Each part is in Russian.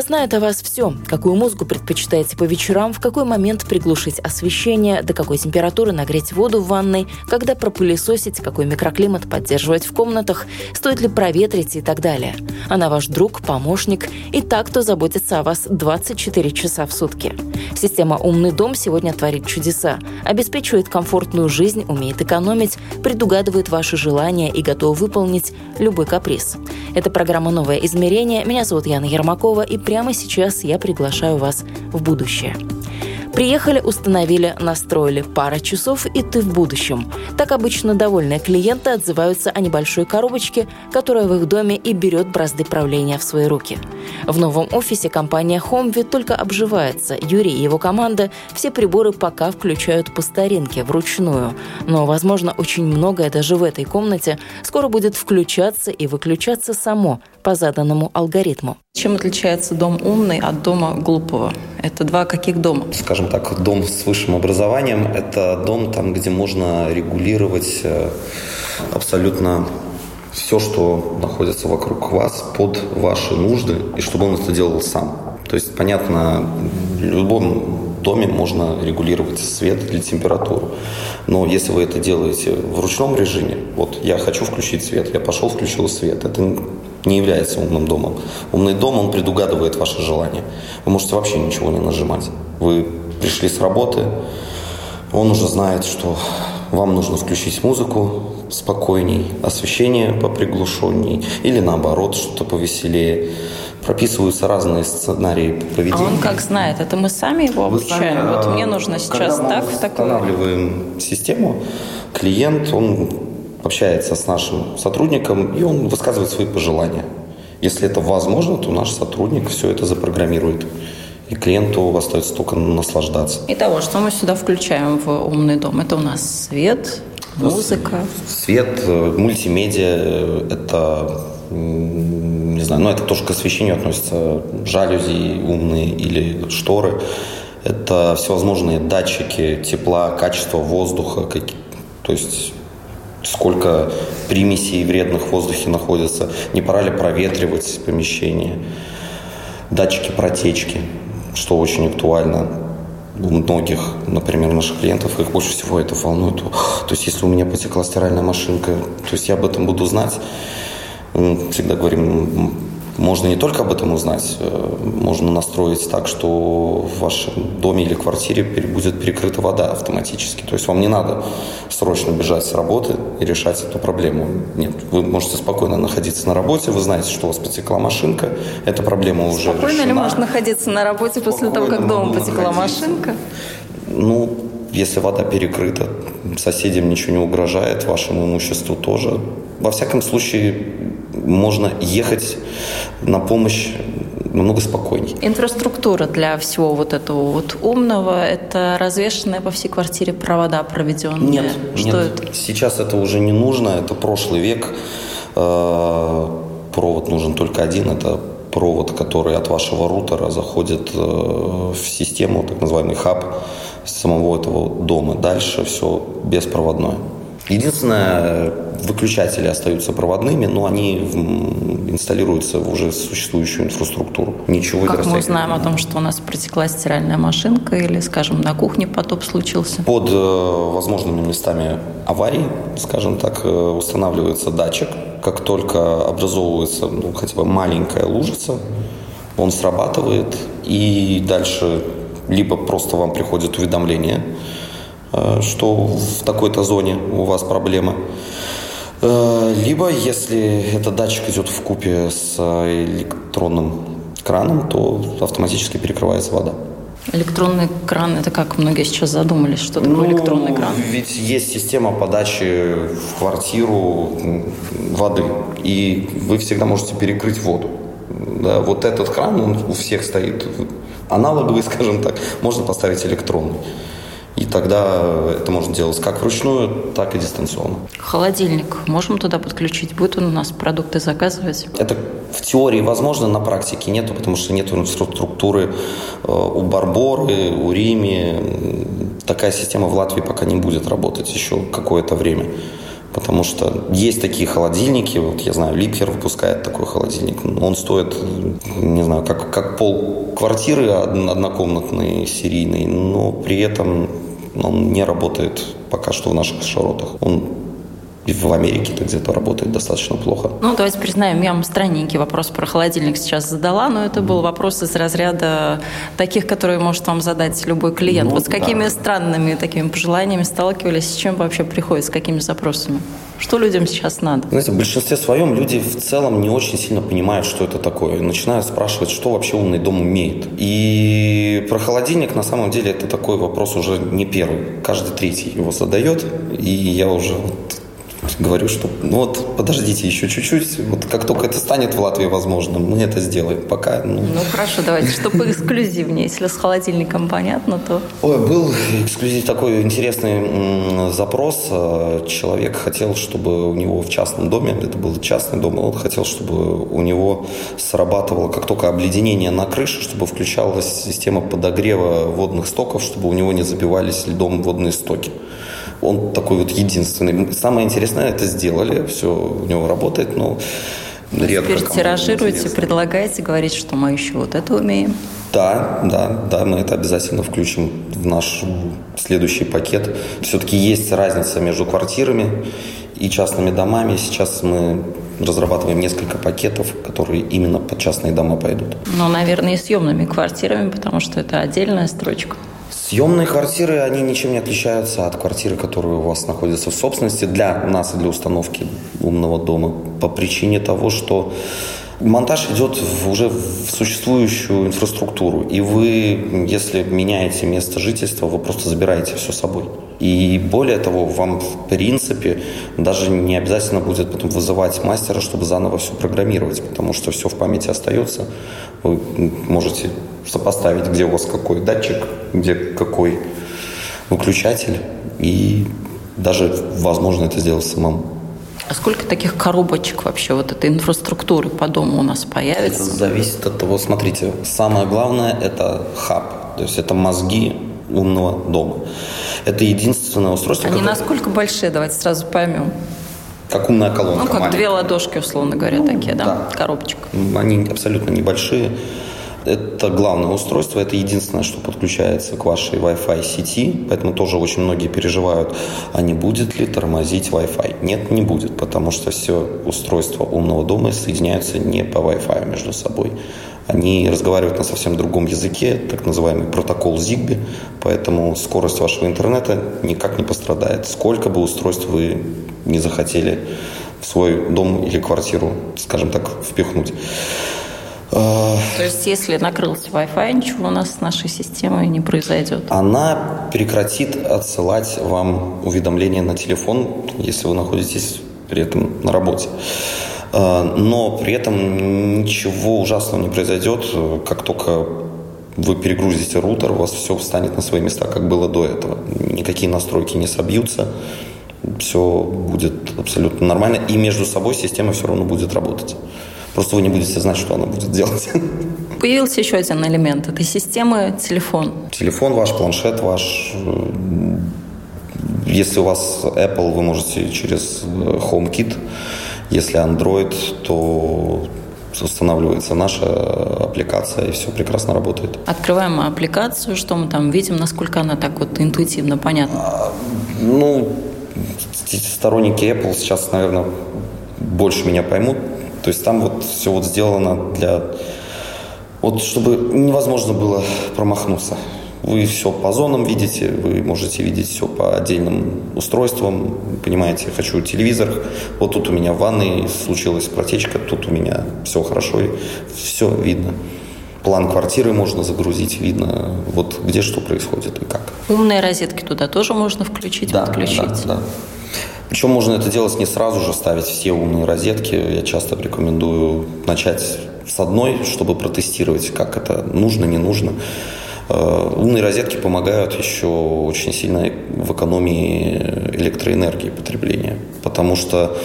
Знает о вас все. Какую музыку предпочитаете по вечерам, в какой момент приглушить освещение, до какой температуры нагреть воду в ванной, когда пропылесосить, какой микроклимат поддерживать в комнатах, стоит ли проветрить и так далее. Она ваш друг, помощник и так, кто заботится о вас 24 часа в сутки. Система «Умный дом» сегодня творит чудеса. Обеспечивает комфортную жизнь, умеет экономить, предугадывает ваши желания и готова выполнить любой каприз. Это программа «Новое измерение». Меня зовут Яна Ермакова, и прямо сейчас я приглашаю вас в будущее. Приехали, установили, настроили. Пара часов, и ты в будущем. Так обычно довольные клиенты отзываются о небольшой коробочке, которая в их доме и берет бразды правления в свои руки. В новом офисе компания HomeView только обживается. Юрий и его команда все приборы пока включают по старинке, вручную. Но, возможно, очень многое даже в этой комнате скоро будет включаться и выключаться само по заданному алгоритму. Чем отличается дом умный от дома глупого? Это два каких дома? Скажем так, дом с высшим образованием – это дом, там, где можно регулировать э, абсолютно все, что находится вокруг вас, под ваши нужды, и чтобы он это делал сам. То есть, понятно, в любом доме можно регулировать свет или температуру. Но если вы это делаете в ручном режиме, вот я хочу включить свет, я пошел, включил свет, это не является умным домом. Умный дом, он предугадывает ваши желания. Вы можете вообще ничего не нажимать. Вы пришли с работы, он уже знает, что вам нужно включить музыку спокойней, освещение поприглушенней или наоборот, что-то повеселее. Прописываются разные сценарии поведения. А он как знает? Это мы сами его обучаем? Сами, вот мне нужно сейчас так, в такое. устанавливаем систему, клиент, он общается с нашим сотрудником, и он высказывает свои пожелания. Если это возможно, то наш сотрудник все это запрограммирует. И клиенту остается только наслаждаться. Итого, что мы сюда включаем в умный дом? Это у нас свет, музыка. Свет, э, мультимедиа, э, это не знаю, но это тоже к освещению относится. Жалюзи умные или шторы. Это всевозможные датчики тепла, качества воздуха. То есть сколько примесей вредных в воздухе находится, не пора ли проветривать помещение, датчики протечки, что очень актуально у многих, например, наших клиентов, их больше всего это волнует. То есть, если у меня потекла стиральная машинка, то есть я об этом буду знать. Всегда говорим, можно не только об этом узнать, э, можно настроить так, что в вашем доме или квартире будет перекрыта вода автоматически. То есть вам не надо срочно бежать с работы и решать эту проблему. Нет, вы можете спокойно находиться на работе, вы знаете, что у вас потекла машинка, эта проблема уже Спокойно решена. ли можно находиться на работе после спокойно того, как дома потекла находиться. машинка? Ну, если вода перекрыта, соседям ничего не угрожает, вашему имуществу тоже. Во всяком случае, можно ехать на помощь намного спокойнее. Инфраструктура для всего вот этого вот умного – это развешенные по всей квартире провода проведенные? Нет, Что нет. это? Сейчас это уже не нужно, это прошлый век. Э, провод нужен только один, это провод, который от вашего рутера заходит э, в систему, так называемый хаб самого этого дома. Дальше все беспроводное. Единственное, выключатели остаются проводными, но они инсталируются в уже существующую инфраструктуру. Ничего Как мы узнаем о том, что у нас протекла стиральная машинка или, скажем, на кухне потоп случился? Под э, возможными местами аварии, скажем так, э, устанавливается датчик. Как только образовывается ну, хотя бы маленькая лужица, он срабатывает, и дальше либо просто вам приходит уведомление – Э, что в такой-то зоне у вас проблемы. Э, либо, если этот датчик идет в купе с электронным краном, то автоматически перекрывается вода. Электронный кран, это как многие сейчас задумались, что такое ну, электронный кран? Ведь есть система подачи в квартиру воды, и вы всегда можете перекрыть воду. Да, вот этот кран, он у всех стоит аналоговый, скажем так, можно поставить электронный. И тогда это можно делать как вручную, так и дистанционно. Холодильник можем туда подключить? Будет он у нас продукты заказывать? Это в теории возможно, на практике нету, потому что нет инфраструктуры э, у Барборы, у Рими. Такая система в Латвии пока не будет работать еще какое-то время. Потому что есть такие холодильники, вот я знаю, Липхер выпускает такой холодильник. Он стоит, не знаю, как, как пол квартиры однокомнатный, серийный, но при этом он не работает пока что в наших широтах. Он в Америке это где-то работает достаточно плохо. Ну, давайте признаем, я вам странненький вопрос про холодильник сейчас задала, но это был вопрос из разряда таких, которые может вам задать любой клиент. Ну, вот с какими да. странными такими пожеланиями сталкивались, с чем вообще приходят, с какими запросами? Что людям сейчас надо? Знаете, в большинстве своем люди в целом не очень сильно понимают, что это такое. Начинают спрашивать, что вообще умный дом умеет. И про холодильник, на самом деле, это такой вопрос уже не первый. Каждый третий его задает. И я уже говорю, что ну вот подождите еще чуть-чуть, вот как только это станет в Латвии возможно, мы это сделаем. Пока, ну... Ну хорошо, давайте, чтобы эксклюзивнее, если с холодильником понятно, то... Ой, был эксклюзив такой интересный запрос. Человек хотел, чтобы у него в частном доме, это был частный дом, он хотел, чтобы у него срабатывало, как только обледенение на крыше, чтобы включалась система подогрева водных стоков, чтобы у него не забивались льдом водные стоки. Он такой вот единственный. Самое интересное, это сделали, все у него работает, но редко. Теперь тиражируете, предлагаете, говорить, что мы еще вот это умеем. Да, да, да, мы это обязательно включим в наш следующий пакет. Все-таки есть разница между квартирами и частными домами. Сейчас мы разрабатываем несколько пакетов, которые именно под частные дома пойдут. Ну, наверное, и съемными квартирами, потому что это отдельная строчка. Съемные квартиры, они ничем не отличаются от квартиры, которые у вас находятся в собственности для нас и для установки умного дома по причине того, что Монтаж идет в, уже в существующую инфраструктуру, и вы, если меняете место жительства, вы просто забираете все с собой. И более того, вам в принципе даже не обязательно будет потом вызывать мастера, чтобы заново все программировать, потому что все в памяти остается. Вы можете сопоставить, где у вас какой датчик, где какой выключатель, и даже возможно это сделать самому. А сколько таких коробочек вообще вот этой инфраструктуры по дому у нас появится? Это зависит от того, смотрите, самое главное это хаб, то есть это мозги умного дома. Это единственное устройство. Они которое... насколько большие, давайте сразу поймем. Как умная колонка. Ну, как маленькая. две ладошки, условно говоря, ну, такие, да? да? Коробочек. Они абсолютно небольшие. Это главное устройство, это единственное, что подключается к вашей Wi-Fi сети, поэтому тоже очень многие переживают, а не будет ли тормозить Wi-Fi. Нет, не будет, потому что все устройства умного дома соединяются не по Wi-Fi между собой. Они разговаривают на совсем другом языке, так называемый протокол Zigbee, поэтому скорость вашего интернета никак не пострадает. Сколько бы устройств вы не захотели в свой дом или квартиру, скажем так, впихнуть. То есть, если накрылся Wi-Fi, ничего у нас с нашей системой не произойдет? Она прекратит отсылать вам уведомления на телефон, если вы находитесь при этом на работе. А, но при этом ничего ужасного не произойдет, как только вы перегрузите рутер, у вас все встанет на свои места, как было до этого. Никакие настройки не собьются, все будет абсолютно нормально, и между собой система все равно будет работать. Просто вы не будете знать, что она будет делать. Появился еще один элемент этой системы – телефон. Телефон ваш, планшет ваш. Если у вас Apple, вы можете через HomeKit. Если Android, то устанавливается наша аппликация, и все прекрасно работает. Открываем аппликацию, что мы там видим, насколько она так вот интуитивно понятна? А, ну, сторонники Apple сейчас, наверное, больше меня поймут, то есть там вот все вот сделано для... Вот чтобы невозможно было промахнуться. Вы все по зонам видите, вы можете видеть все по отдельным устройствам. Понимаете, хочу телевизор, вот тут у меня в ванной случилась протечка, тут у меня все хорошо, и все видно. план квартиры можно загрузить, видно, вот где что происходит и как. Умные розетки туда тоже можно включить, да, подключить? Да, да. Причем можно это делать не сразу же, ставить все умные розетки. Я часто рекомендую начать с одной, чтобы протестировать, как это нужно, не нужно. Э, умные розетки помогают еще очень сильно в экономии электроэнергии потребления, потому что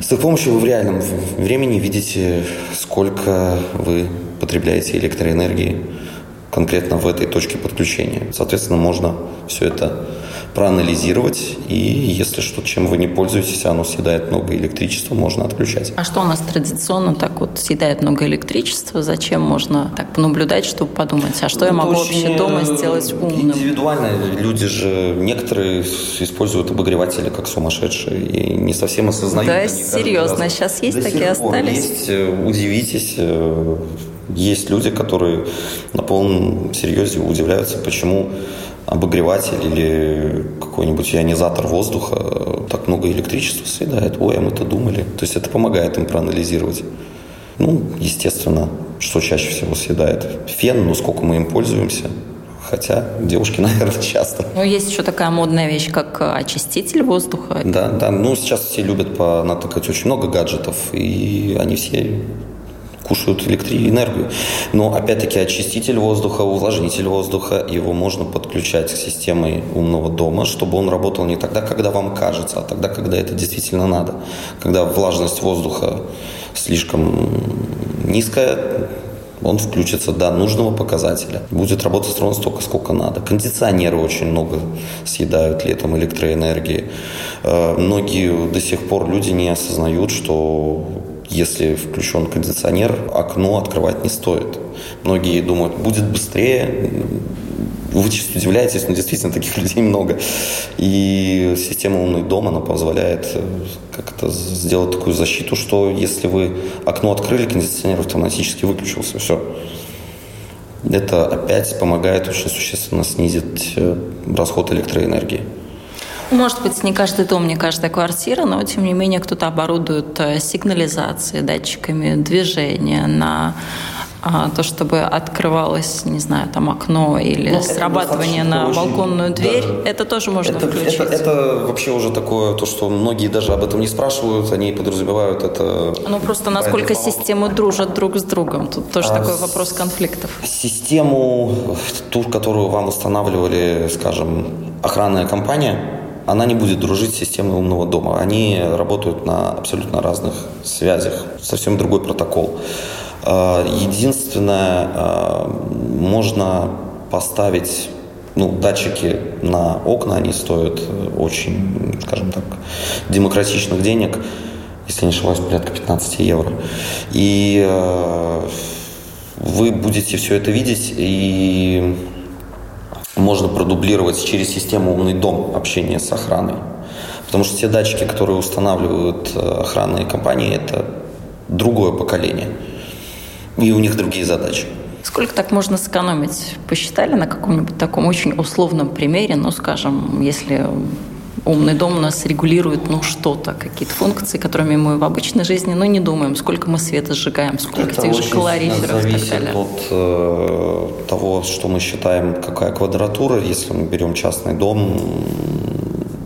с их помощью вы в реальном времени видите, сколько вы потребляете электроэнергии конкретно в этой точке подключения. Соответственно, можно все это проанализировать, и если что, чем вы не пользуетесь, оно съедает много электричества, можно отключать. А что у нас традиционно так вот съедает много электричества? Зачем можно так понаблюдать, чтобы подумать, а что ну, я могу вообще дома сделать умным? Индивидуально. Люди же, некоторые используют обогреватели как сумасшедшие и не совсем осознают. Да, серьезно, сейчас есть такие остались? Есть, э, удивитесь, э, есть люди, которые на полном серьезе удивляются, почему обогреватель или какой-нибудь ионизатор воздуха так много электричества съедает. Ой, а мы-то думали. То есть это помогает им проанализировать. Ну, естественно, что чаще всего съедает? Фен, но сколько мы им пользуемся. Хотя девушки, наверное, часто. Ну, есть еще такая модная вещь, как очиститель воздуха. Да, да. Ну, сейчас все любят понатыкать очень много гаджетов, и они все кушают электроэнергию. Но опять-таки очиститель воздуха, увлажнитель воздуха, его можно подключать к системе умного дома, чтобы он работал не тогда, когда вам кажется, а тогда, когда это действительно надо. Когда влажность воздуха слишком низкая, он включится до нужного показателя. Будет работать ровно столько, сколько надо. Кондиционеры очень много съедают летом электроэнергии. Э, многие до сих пор люди не осознают, что если включен кондиционер, окно открывать не стоит. Многие думают, будет быстрее. Вы чисто удивляетесь, но действительно таких людей много. И система «Умный дом», она позволяет э, как это сделать такую защиту, что если вы окно открыли, кондиционер автоматически выключился. Все. Это опять помогает очень существенно снизить э, расход электроэнергии. Может быть, не каждый дом, не каждая квартира, но тем не менее кто-то оборудует э, сигнализацией, датчиками движения на а, то, чтобы открывалось, не знаю, там окно или ну, срабатывание на очень, балконную дверь, да. это тоже можно это, включить. Это, это вообще уже такое, то, что многие даже об этом не спрашивают, они подразумевают это. Ну просто насколько системы дружат друг с другом, тут тоже а такой вопрос конфликтов. Систему, ту, которую вам устанавливали, скажем, охранная компания, она не будет дружить с системой умного дома. Они работают на абсолютно разных связях, совсем другой протокол. А, единственное, а, можно поставить ну, датчики на окна, они стоят очень, скажем так, демократичных денег, если не ошибаюсь, порядка 15 евро. И э, вы будете все это видеть, и можно продублировать через систему «Умный дом» общение с охраной. Потому что те датчики, которые устанавливают э, охранные компании, это другое поколение. И у них другие задачи. Сколько так можно сэкономить? Посчитали на каком-нибудь таком очень условном примере? Ну, скажем, если умный дом у нас регулирует ну что-то, какие-то функции, которыми мы в обычной жизни ну, не думаем, сколько мы света сжигаем, сколько Это тех же калориферов и так далее. от э, того, что мы считаем, какая квадратура. Если мы берем частный дом,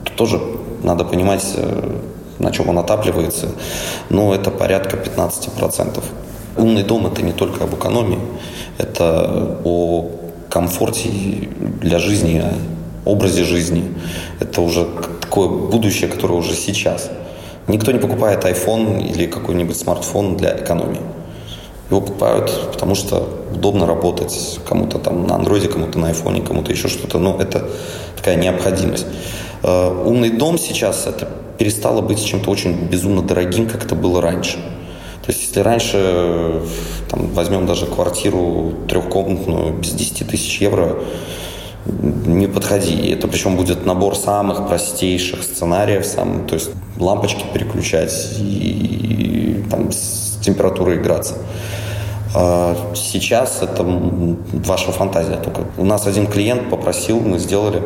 то тоже надо понимать, э, на чем он отапливается. Но это порядка 15%. Умный дом – это не только об экономии, это о комфорте для жизни, образе жизни. Это уже такое будущее, которое уже сейчас. Никто не покупает iPhone или какой-нибудь смартфон для экономии. Его покупают, потому что удобно работать кому-то там на андроиде, кому-то на айфоне, кому-то еще что-то. Но это такая необходимость. Э, умный дом сейчас это перестало быть чем-то очень безумно дорогим, как это было раньше. То есть, если раньше там, возьмем даже квартиру трехкомнатную без 10 тысяч евро, не подходи. Это причем будет набор самых простейших сценариев, сам, то есть лампочки переключать и, и там с температурой играться. А сейчас это ваша фантазия только. У нас один клиент попросил, мы сделали,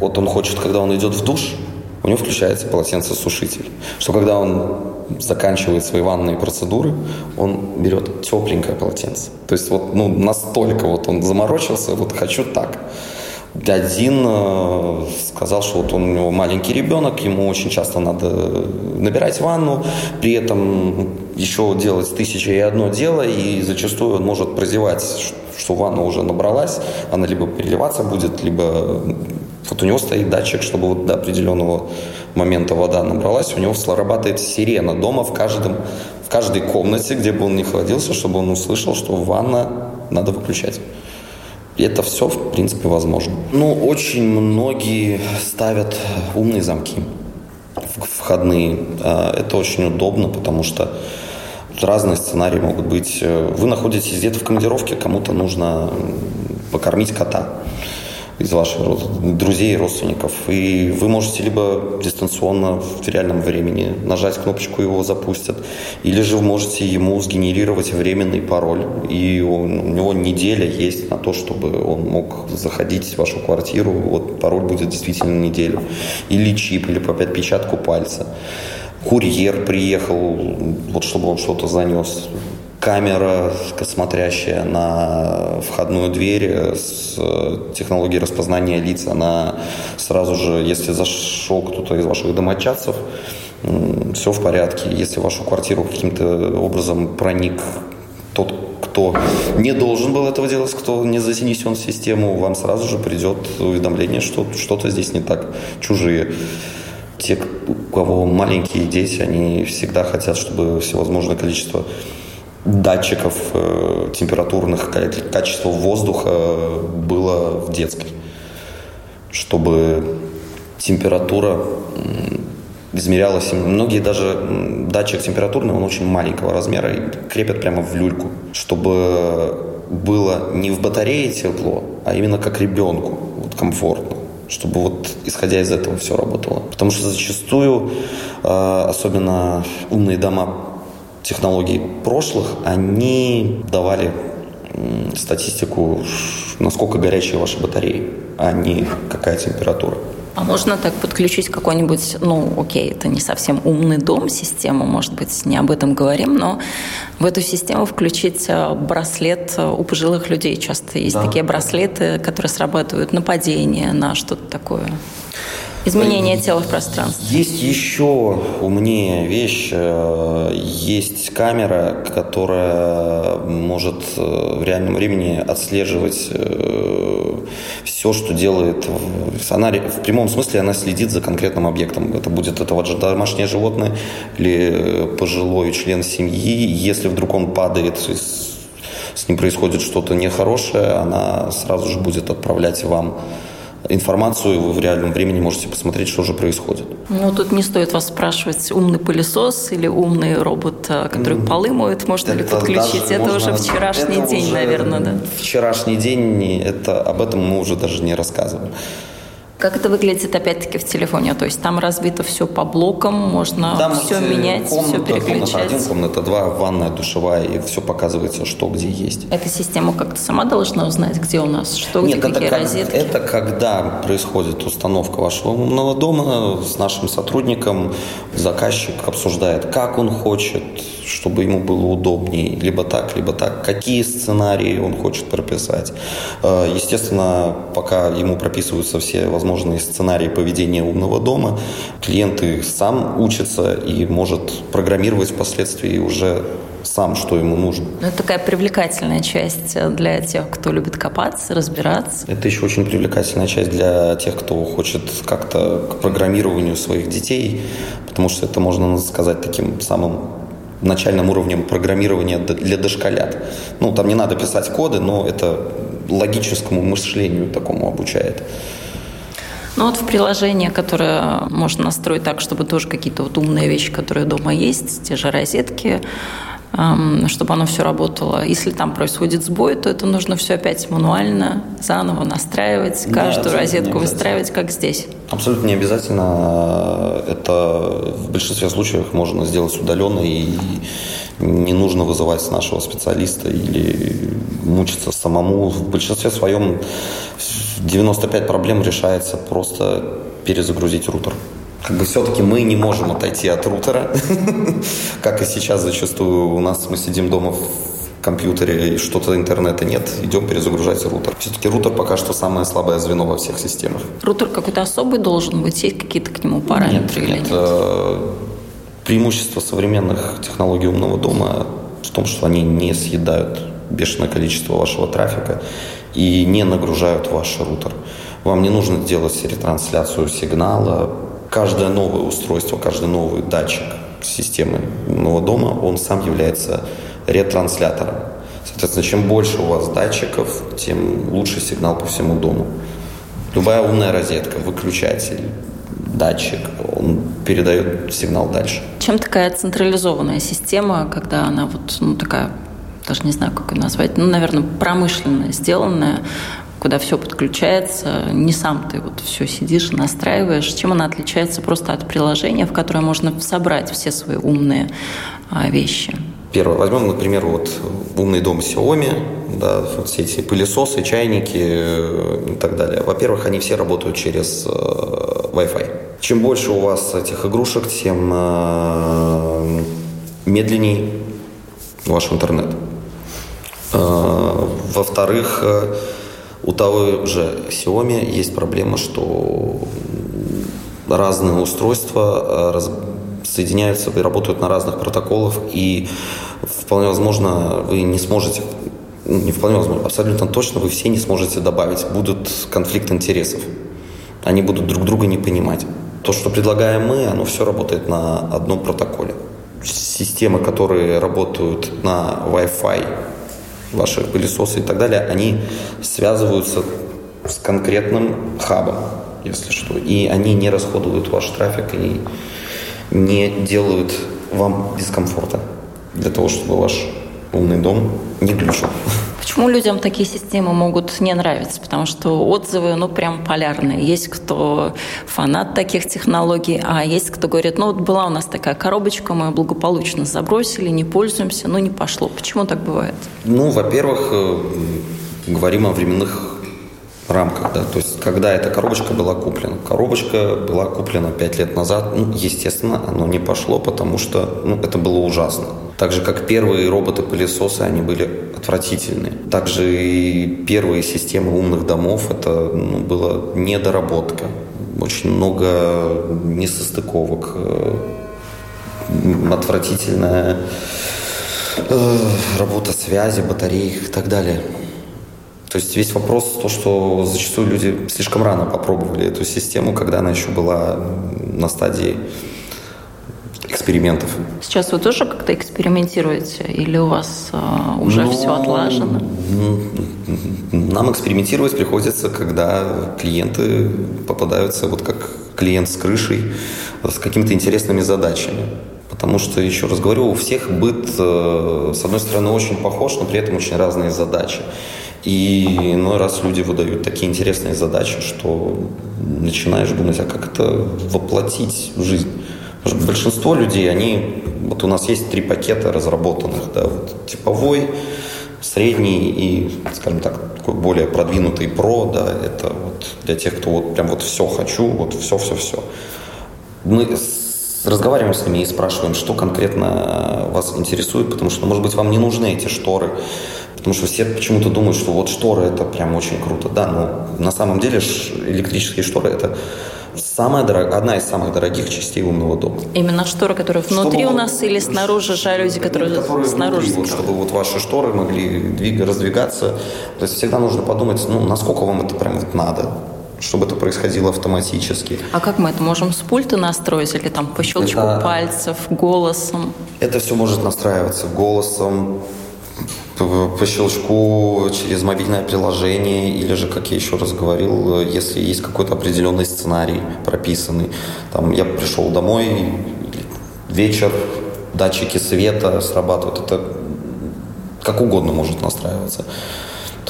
вот он хочет, когда он идет в душ, у него включается полотенцесушитель, что когда он заканчивает свои ванные процедуры, он берет тепленькое полотенце. То есть вот ну, настолько вот он заморочился, вот хочу так. Один э, сказал, что вот он, у него маленький ребенок, ему очень часто надо набирать ванну, при этом еще делать тысяча и одно дело, и зачастую он может прозевать, что ванна уже набралась, она либо переливаться будет, либо вот у него стоит датчик, чтобы вот до определенного момента вода набралась, у него срабатывает сирена дома в, каждом, в каждой комнате, где бы он ни находился, чтобы он услышал, что ванна надо выключать. Это все, в принципе, возможно. Ну, очень многие ставят умные замки входные. А, это очень удобно, потому что разные сценарии могут быть. Вы находитесь где-то в командировке, кому-то нужно покормить кота из ваших друзей родственников. И вы можете либо дистанционно в реальном времени нажать кнопочку, его запустят, или же вы можете ему сгенерировать временный пароль, и он, у него неделя есть на то, чтобы он мог заходить в вашу квартиру, вот пароль будет действительно неделю. Или чип, или по отпечатку пальца. Курьер приехал, вот чтобы он что-то занес камера, смотрящая на входную дверь с технологией распознания лиц, она сразу же, если зашел кто-то из ваших домочадцев, все в порядке. Если в вашу квартиру каким-то образом проник тот, кто не должен был этого делать, кто не занесен в систему, вам сразу же придет уведомление, что что-то здесь не так, чужие. Те, у кого маленькие дети, они всегда хотят, чтобы всевозможное количество датчиков э, температурных, качества воздуха было в детской, чтобы температура измерялась. Многие даже датчик температурный, он очень маленького размера и крепят прямо в люльку, чтобы было не в батарее тепло, а именно как ребенку, вот комфортно чтобы вот исходя из этого все работало. Потому что зачастую, э, особенно умные дома технологий прошлых, они давали статистику, насколько горячие ваши батареи, а не какая температура. А можно так подключить какой-нибудь, ну, окей, это не совсем умный дом, систему, может быть, не об этом говорим, но в эту систему включить э, браслет э, у пожилых людей. Часто есть да. такие браслеты, которые срабатывают нападение на что-то такое. Изменение тела в пространстве. Есть еще умнее вещь. Э, есть камера, которая может э, в реальном времени отслеживать э, все, что делает. Она в прямом смысле она следит за конкретным объектом. Это будет это вот домашнее животное или пожилой член семьи. Если вдруг он падает, с ним происходит что-то нехорошее, она сразу же будет отправлять вам информацию, вы в реальном времени можете посмотреть, что же происходит. Ну, тут не стоит вас спрашивать, умный пылесос или умный робот, э, который mm. полы моет, можно это ли подключить. Это можно... уже вчерашний это день, уже наверное, да? Вчерашний день, это, об этом мы уже даже не рассказываем. Как это выглядит опять-таки в телефоне? То есть там разбито все по блокам, можно там все менять, комната, все переключать? Комната один, комната два, ванная, душевая, и все показывается, что где есть. Эта система как-то сама должна узнать, где у нас, что, Нет, где, это какие как, розетки? Это когда происходит установка вашего умного дома с нашим сотрудником, заказчик обсуждает, как он хочет, чтобы ему было удобнее, либо так, либо так, какие сценарии он хочет прописать. Э, естественно, пока ему прописываются все возможные сценарии поведения умного дома, клиент сам учится и может программировать впоследствии уже сам, что ему нужно. Ну, это такая привлекательная часть для тех, кто любит копаться, разбираться. Это еще очень привлекательная часть для тех, кто хочет как-то к программированию своих детей, потому что это можно сказать таким самым начальным уровнем программирования для дошколят. Ну, там не надо писать коды, но это логическому мышлению такому обучает. Ну вот в приложение, которое можно настроить так, чтобы тоже какие-то вот умные вещи, которые дома есть, те же розетки, чтобы оно все работало. Если там происходит сбой, то это нужно все опять мануально, заново настраивать, каждую розетку выстраивать, как здесь. Абсолютно не обязательно. Это в большинстве случаев можно сделать удаленно и не нужно вызывать нашего специалиста или мучиться самому. В большинстве своем 95 проблем решается просто перезагрузить рутер. Как бы все-таки мы не можем отойти от рутера, как и сейчас зачастую у нас мы сидим дома в компьютере и что-то интернета нет, идем перезагружать рутер. Все-таки рутер пока что самое слабое звено во всех системах. Рутер какой-то особый должен быть, есть какие-то к нему параметры нет, или нет? нет? Э, преимущество современных технологий умного дома в том, что они не съедают бешеное количество вашего трафика и не нагружают ваш рутер. Вам не нужно делать ретрансляцию сигнала, каждое новое устройство, каждый новый датчик системы нового дома, он сам является ретранслятором. Соответственно, чем больше у вас датчиков, тем лучше сигнал по всему дому. Любая умная розетка, выключатель, датчик, он передает сигнал дальше. Чем такая централизованная система, когда она вот, ну, такая, даже не знаю, как ее назвать, ну, наверное, промышленная, сделанная, куда все подключается, не сам ты вот все сидишь и настраиваешь. Чем она отличается просто от приложения, в которое можно собрать все свои умные а, вещи? Первое. Возьмем, например, вот умный дом Xiaomi, да, вот все эти пылесосы, чайники э, и так далее. Во-первых, они все работают через э, Wi-Fi. Чем больше у вас этих игрушек, тем э, медленнее ваш интернет. Э, во-вторых, у того же Xiaomi есть проблема, что разные устройства раз, соединяются и работают на разных протоколах, и вполне возможно вы не сможете, не вполне возможно, абсолютно точно вы все не сможете добавить, будут конфликт интересов. Они будут друг друга не понимать. То, что предлагаем мы, оно все работает на одном протоколе. Системы, которые работают на Wi-Fi, ваши пылесосы и так далее, они связываются с конкретным хабом, если что. И они не расходуют ваш трафик и не делают вам дискомфорта для того, чтобы ваш умный дом не глючил. Почему людям такие системы могут не нравиться? Потому что отзывы, ну, прям полярные. Есть кто фанат таких технологий, а есть кто говорит, ну, вот была у нас такая коробочка, мы ее благополучно забросили, не пользуемся, но не пошло. Почему так бывает? Ну, во-первых, э, говорим о временных рамках, да, то есть когда эта коробочка была куплена. Коробочка была куплена 5 лет назад, ну, естественно, оно не пошло, потому что, ну, это было ужасно. Так же, как первые роботы-пылесосы, они были отвратительные. Также и первые системы умных домов, это ну, была недоработка. Очень много несостыковок, э, отвратительная э, работа связи, батареи и так далее. То есть весь вопрос то, что зачастую люди слишком рано попробовали эту систему, когда она еще была на стадии экспериментов. Сейчас вы тоже как-то экспериментируете или у вас э, уже Но... все отлажено? Нам экспериментировать приходится, когда клиенты попадаются, вот как клиент с крышей, с какими-то интересными задачами. Потому что, еще раз говорю, у всех быт, э, с одной стороны, очень похож, но при этом очень разные задачи. И иной раз люди выдают такие интересные задачи, что начинаешь думать, а как это воплотить в жизнь. Потому что большинство людей, они, вот у нас есть три пакета разработанных, да, вот типовой, средний и, скажем так, такой более продвинутый про, да, это вот для тех, кто вот прям вот все хочу, вот все-все-все. Мы разговариваем с ними и спрашиваем, что конкретно вас интересует, потому что, может быть, вам не нужны эти шторы, Потому что все почему-то думают, что вот шторы это прям очень круто. Да, но на самом деле электрические шторы это самая дорог... одна из самых дорогих частей умного дома. Именно шторы, которые внутри чтобы, у нас или снаружи жалюзи, которые, которые снаружи? Внутри, вот, чтобы вот ваши шторы могли двиг... раздвигаться. То есть всегда нужно подумать, ну, насколько вам это прям вот надо чтобы это происходило автоматически. А как мы это можем с пульта настроить или там по щелчку это, пальцев, голосом? Это все может настраиваться голосом, по щелчку через мобильное приложение, или же, как я еще раз говорил, если есть какой-то определенный сценарий прописанный. Там я пришел домой, вечер, датчики света срабатывают. Это как угодно может настраиваться.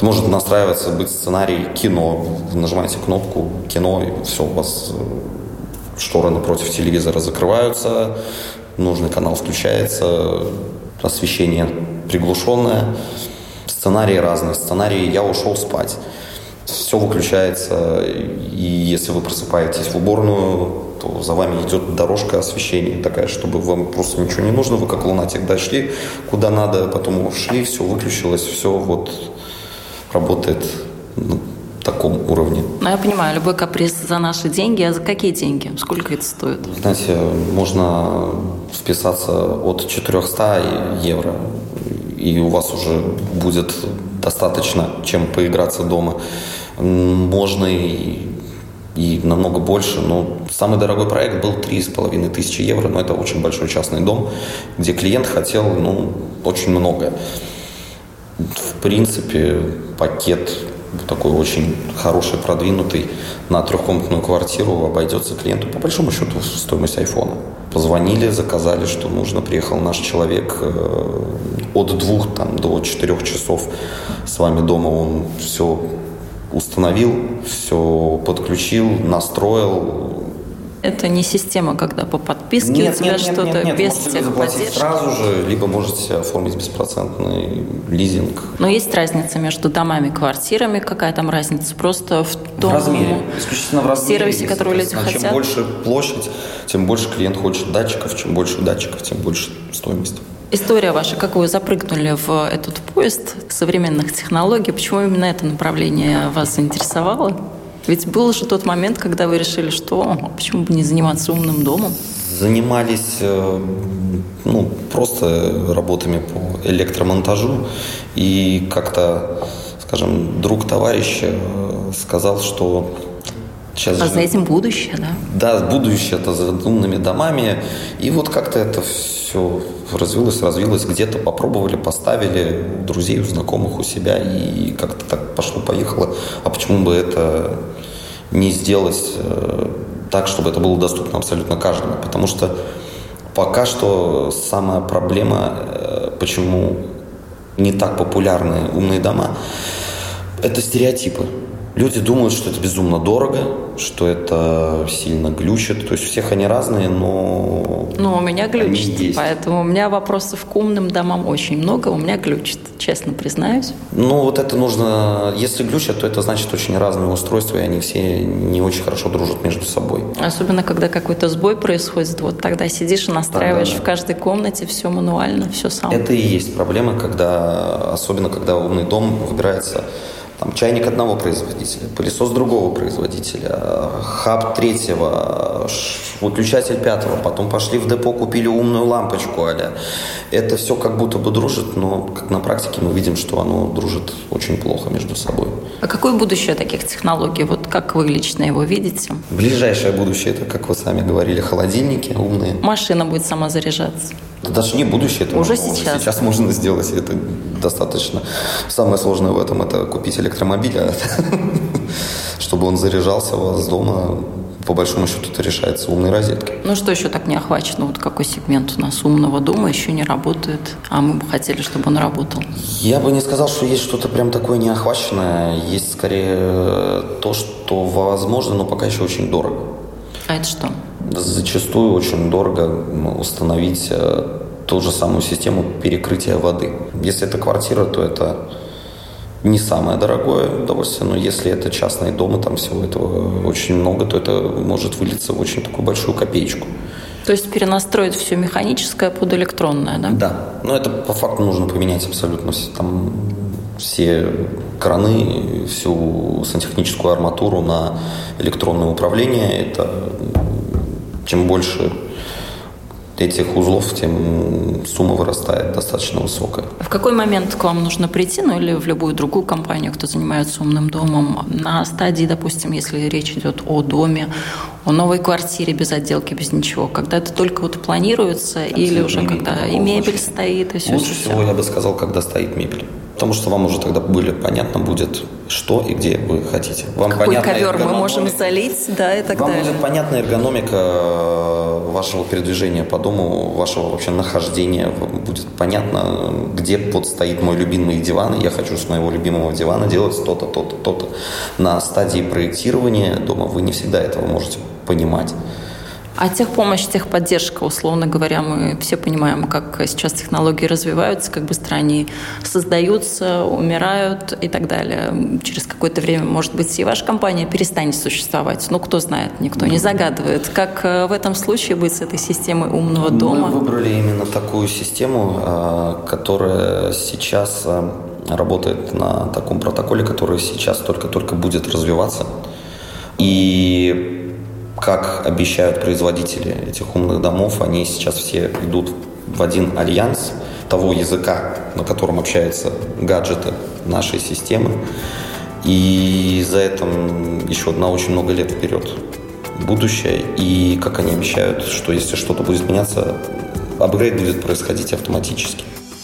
Это может настраиваться быть сценарий кино. Вы нажимаете кнопку кино, и все, у вас э, шторы напротив телевизора закрываются, нужный канал включается, освещение приглушенная. Сценарии разные. Сценарии «я ушел спать». все выключается, и если вы просыпаетесь в уборную, то за вами идет дорожка освещения такая, чтобы вам просто ничего не нужно, вы как лунатик дошли куда надо, потом ушли, все выключилось, все вот работает на таком уровне. Ну, я понимаю, любой каприз за наши деньги, а за какие деньги? Сколько это стоит? Знаете, можно вписаться от 400 евро, и у вас уже будет достаточно, чем поиграться дома. Можно и, и намного больше, но самый дорогой проект был 3,5 тысячи евро, но это очень большой частный дом, где клиент хотел ну, очень много. В принципе, пакет такой очень хороший, продвинутый на трехкомнатную квартиру обойдется клиенту по большому счету в стоимость айфона. Позвонили, заказали, что нужно, приехал наш человек э, от двух там, до четырех часов с вами дома, он все установил, все подключил, настроил, это не система, когда по подписке нет, у тебя что-то без можете заплатить сразу же, либо можете оформить беспроцентный лизинг. Но есть разница между домами и квартирами? Какая там разница? Просто в том в размере, исключительно в размере. сервисе, который люди хотят? Чем больше площадь, тем больше клиент хочет датчиков, чем больше датчиков, тем больше стоимость. История ваша, как вы запрыгнули в этот поезд современных технологий, почему именно это направление вас заинтересовало? Ведь был же тот момент, когда вы решили, что а почему бы не заниматься умным домом? Занимались э, ну, просто работами по электромонтажу. И как-то, скажем, друг товарища э, сказал, что Сейчас а же... за этим будущее, да? Да, будущее это за умными домами. И вот как-то это все развилось, развилось. Где-то попробовали, поставили у друзей, у знакомых, у себя. И как-то так пошло-поехало. А почему бы это не сделать э, так, чтобы это было доступно абсолютно каждому? Потому что пока что самая проблема, э, почему не так популярны умные дома, это стереотипы. Люди думают, что это безумно дорого, что это сильно глючит. То есть у всех они разные, но... Ну, у меня глючит, поэтому у меня вопросов к умным домам очень много. У меня глючит, честно признаюсь. Ну, вот это нужно... Если глючат, то это значит очень разные устройства, и они все не очень хорошо дружат между собой. Особенно, когда какой-то сбой происходит, вот тогда сидишь и настраиваешь да, да, да. в каждой комнате все мануально, все сам. Это и есть проблема, когда... Особенно, когда умный дом выбирается там, чайник одного производителя, пылесос другого производителя, хаб третьего, выключатель пятого, потом пошли в депо, купили умную лампочку, аля. Это все как будто бы дружит, но как на практике мы видим, что оно дружит очень плохо между собой. А какое будущее таких технологий? Вот как вы лично его видите? Ближайшее будущее, это, как вы сами говорили, холодильники умные. Машина будет сама заряжаться. Это даже не будущее, это уже сейчас. Сейчас можно сделать, это достаточно. Самое сложное в этом это купить электромобиль, а чтобы он заряжался у вас дома. По большому счету это решается умной розеткой. Ну что еще так не охвачено? Вот какой сегмент у нас умного дома еще не работает, а мы бы хотели, чтобы он работал? Я бы не сказал, что есть что-то прям такое неохваченное. Есть скорее то, что возможно, но пока еще очень дорого. А это что? Зачастую очень дорого установить э, ту же самую систему перекрытия воды. Если это квартира, то это не самое дорогое удовольствие, но если это частные дома, там всего этого очень много, то это может вылиться в очень такую большую копеечку. То есть перенастроить все механическое под электронное, да? Да. Но это по факту нужно поменять абсолютно все, там, все краны, всю сантехническую арматуру на электронное управление. Это чем больше этих узлов, тем сумма вырастает достаточно высокая. В какой момент к вам нужно прийти, ну или в любую другую компанию, кто занимается умным домом, на стадии, допустим, если речь идет о доме, о новой квартире без отделки, без ничего, когда это только вот планируется Абсолютно или уже когда и мебель стоит, и все. Лучше все. всего я бы сказал, когда стоит мебель. Потому что вам уже тогда были понятно будет, что и где вы хотите. Вам Какой ковер мы можем залить, да, и так вам далее. будет понятна эргономика э, вашего передвижения по дому, вашего вообще нахождения. Вам будет понятно, где вот стоит мой любимый диван, я хочу с моего любимого дивана делать то-то, то-то, то-то. На стадии проектирования дома вы не всегда этого можете понимать. А техпомощь, техподдержка, условно говоря, мы все понимаем, как сейчас технологии развиваются, как быстро они создаются, умирают и так далее. Через какое-то время, может быть, и ваша компания перестанет существовать. Ну, кто знает, никто не загадывает. Как э, в этом случае быть с этой системой умного дома? Мы выбрали именно такую систему, э, которая сейчас э, работает на таком протоколе, который сейчас только-только будет развиваться. И как обещают производители этих умных домов, они сейчас все идут в один альянс того языка, на котором общаются гаджеты нашей системы. И за этим еще на очень много лет вперед будущее. И как они обещают, что если что-то будет меняться, апгрейд будет происходить автоматически.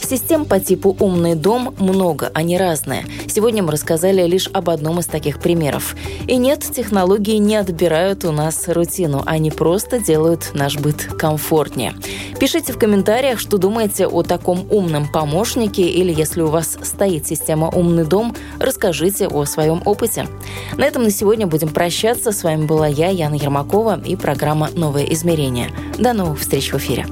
Систем по типу «умный дом» много, они разные. Сегодня мы рассказали лишь об одном из таких примеров. И нет, технологии не отбирают у нас рутину, они просто делают наш быт комфортнее. Пишите в комментариях, что думаете о таком умном помощнике или если у вас стоит система «Умный дом», расскажите о своем опыте. На этом на сегодня будем прощаться. С вами была я, Яна Ермакова и программа «Новое измерение». До новых встреч в эфире.